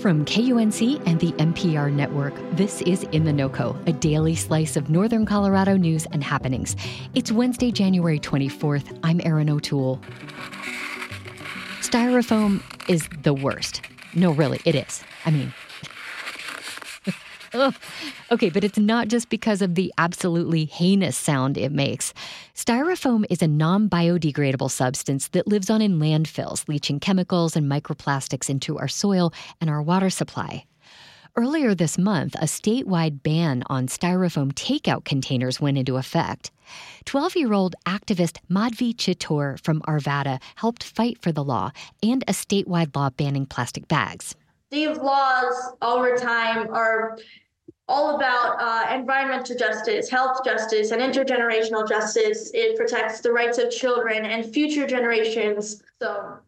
From KUNC and the NPR network, this is In the NoCo, a daily slice of Northern Colorado news and happenings. It's Wednesday, January 24th. I'm Erin O'Toole. Styrofoam is the worst. No, really, it is. I mean, okay, but it's not just because of the absolutely heinous sound it makes. Styrofoam is a non biodegradable substance that lives on in landfills, leaching chemicals and microplastics into our soil and our water supply. Earlier this month, a statewide ban on styrofoam takeout containers went into effect. 12 year old activist Madhvi Chittoor from Arvada helped fight for the law and a statewide law banning plastic bags. These laws over time are all about uh, environmental justice, health justice, and intergenerational justice. It protects the rights of children and future generations. So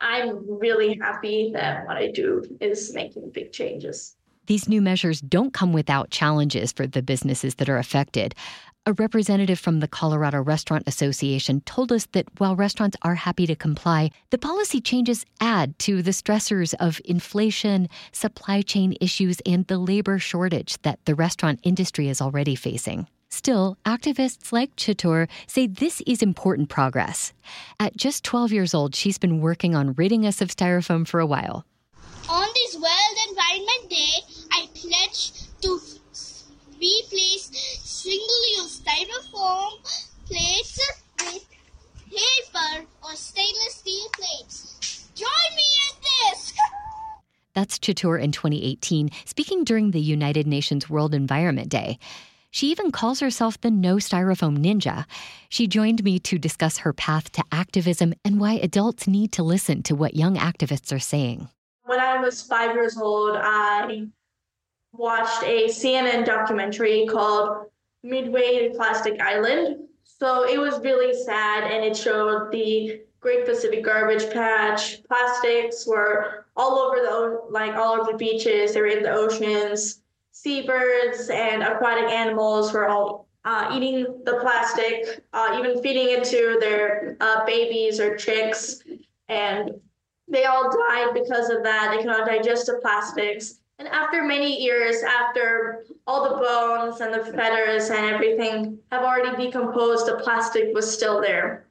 I'm really happy that what I do is making big changes. These new measures don't come without challenges for the businesses that are affected. A representative from the Colorado Restaurant Association told us that while restaurants are happy to comply, the policy changes add to the stressors of inflation, supply chain issues, and the labor shortage that the restaurant industry is already facing. Still, activists like Chittoor say this is important progress. At just 12 years old, she's been working on ridding us of styrofoam for a while. On World Environment Day, I pledge to replace single-use styrofoam plates with paper or stainless steel plates. Join me in this! That's Chittoor in 2018, speaking during the United Nations World Environment Day. She even calls herself the No Styrofoam Ninja. She joined me to discuss her path to activism and why adults need to listen to what young activists are saying. When I was five years old, I watched a CNN documentary called Midway in Plastic Island. So it was really sad and it showed the Great Pacific Garbage Patch. Plastics were all over the like all over the beaches, they were in the oceans. Seabirds and aquatic animals were all uh, eating the plastic, uh, even feeding it to their uh, babies or chicks. And they all died because of that. They cannot digest the plastics. And after many years, after all the bones and the feathers and everything have already decomposed, the plastic was still there.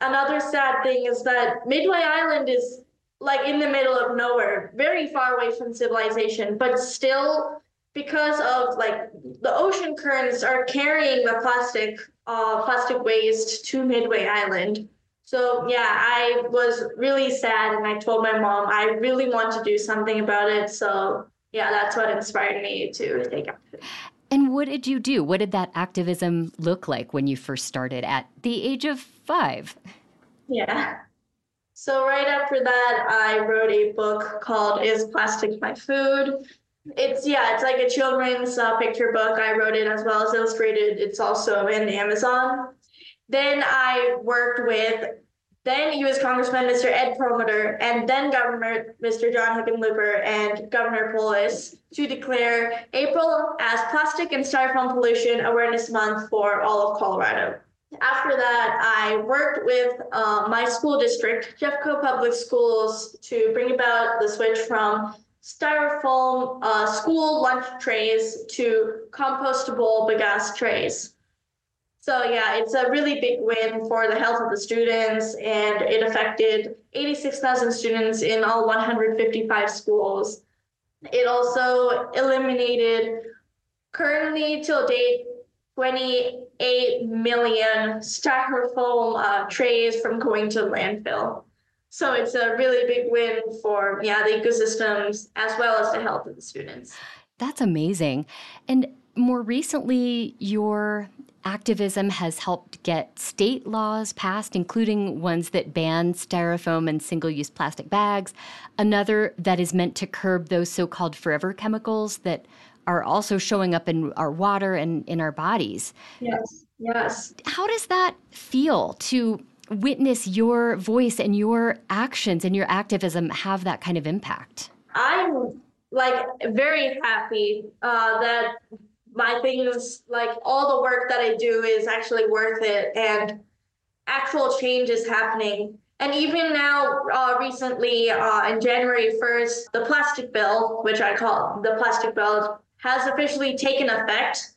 Another sad thing is that Midway Island is like in the middle of nowhere, very far away from civilization, but still because of like the ocean currents are carrying the plastic uh, plastic waste to Midway Island. So yeah, I was really sad and I told my mom I really want to do something about it. So yeah, that's what inspired me to take action. And what did you do? What did that activism look like when you first started at the age of five? Yeah. So, right after that, I wrote a book called Is Plastic My Food? It's, yeah, it's like a children's uh, picture book. I wrote it as well as illustrated. It's also in Amazon. Then I worked with then U.S. Congressman Mr. Ed Perlmutter, and then Governor Mr. John Hickenlooper and Governor Polis to declare April as Plastic and Styrofoam Pollution Awareness Month for all of Colorado. After that, I worked with uh, my school district, Jeffco Public Schools, to bring about the switch from styrofoam uh, school lunch trays to compostable bagasse trays. So yeah, it's a really big win for the health of the students, and it affected 86,000 students in all 155 schools. It also eliminated currently till date 28 million styrofoam uh, trays from going to landfill. So it's a really big win for yeah the ecosystems as well as the health of the students. That's amazing. And more recently, your activism has helped get state laws passed, including ones that ban styrofoam and single use plastic bags, another that is meant to curb those so called forever chemicals that are also showing up in our water and in our bodies. Yes, yes. How does that feel to witness your voice and your actions and your activism have that kind of impact? I'm like very happy uh, that my things, like all the work that I do, is actually worth it, and actual change is happening. And even now, uh, recently, uh, in January 1st, the plastic bill, which I call the plastic bill, has officially taken effect.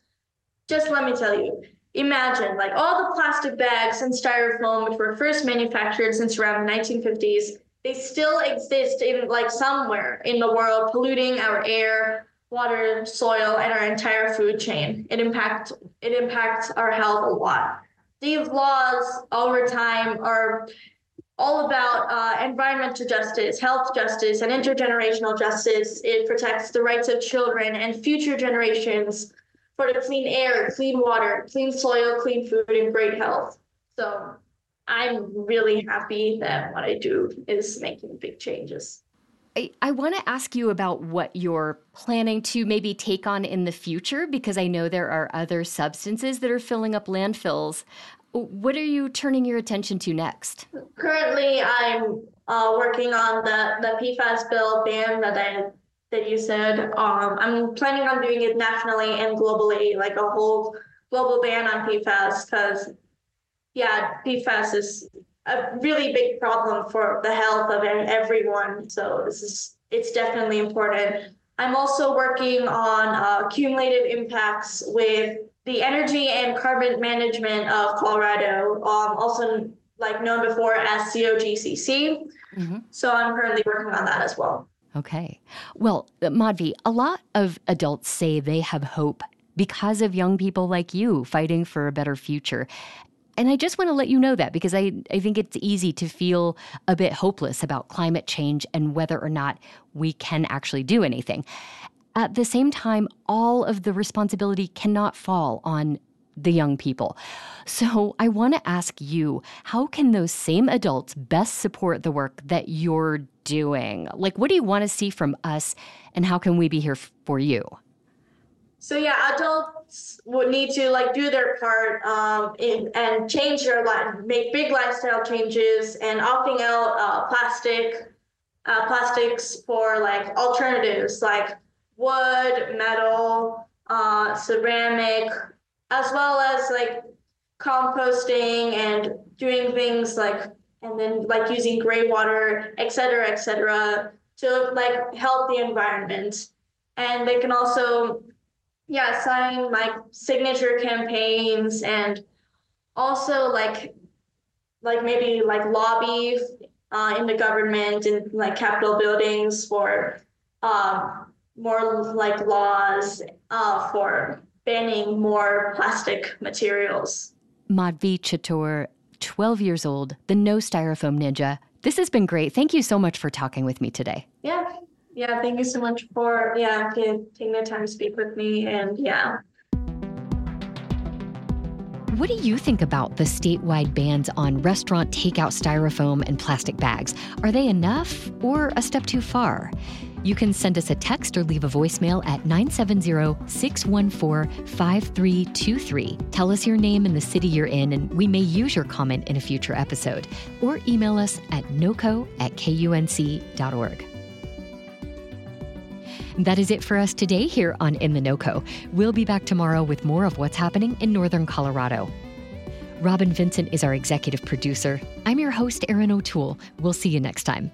Just let me tell you, imagine like all the plastic bags and styrofoam, which were first manufactured since around the 1950s, they still exist in like somewhere in the world, polluting our air, water, soil, and our entire food chain. It impacts it impacts our health a lot. These laws over time are all about uh, environmental justice, health justice, and intergenerational justice. It protects the rights of children and future generations for the clean air, clean water, clean soil, clean food, and great health. So I'm really happy that what I do is making big changes. I, I want to ask you about what you're planning to maybe take on in the future because I know there are other substances that are filling up landfills. What are you turning your attention to next? Currently, I'm uh, working on the, the PFAS bill ban that I that you said. Um, I'm planning on doing it nationally and globally, like a whole global ban on PFAS, because yeah, PFAS is a really big problem for the health of everyone. So this is it's definitely important. I'm also working on uh, cumulative impacts with the energy and carbon management of Colorado, um, also like known before as COGCC. Mm-hmm. So I'm currently working on that as well. Okay. Well, Madhvi, a lot of adults say they have hope because of young people like you fighting for a better future. And I just want to let you know that because I, I think it's easy to feel a bit hopeless about climate change and whether or not we can actually do anything. At the same time, all of the responsibility cannot fall on the young people. So I want to ask you how can those same adults best support the work that you're doing? Like, what do you want to see from us, and how can we be here for you? So yeah, adults would need to like do their part um, in, and change their life, make big lifestyle changes, and opting out uh, plastic, uh, plastics for like alternatives like wood, metal, uh, ceramic, as well as like composting and doing things like and then like using gray water, et cetera, et cetera, to like help the environment. And they can also yeah, sign like signature campaigns and also like like maybe like lobby uh, in the government and like Capitol buildings for um, more like laws uh, for banning more plastic materials. Madhvi Chittoor, 12 years old, the no styrofoam ninja. This has been great. Thank you so much for talking with me today. Yeah, yeah, thank you so much for yeah taking the time to speak with me and yeah. What do you think about the statewide bans on restaurant takeout styrofoam and plastic bags? Are they enough or a step too far? You can send us a text or leave a voicemail at 970 614 5323. Tell us your name and the city you're in, and we may use your comment in a future episode. Or email us at noco at kunc.org. That is it for us today here on In the NoCo. We'll be back tomorrow with more of what's happening in Northern Colorado. Robin Vincent is our executive producer. I'm your host, Erin O'Toole. We'll see you next time.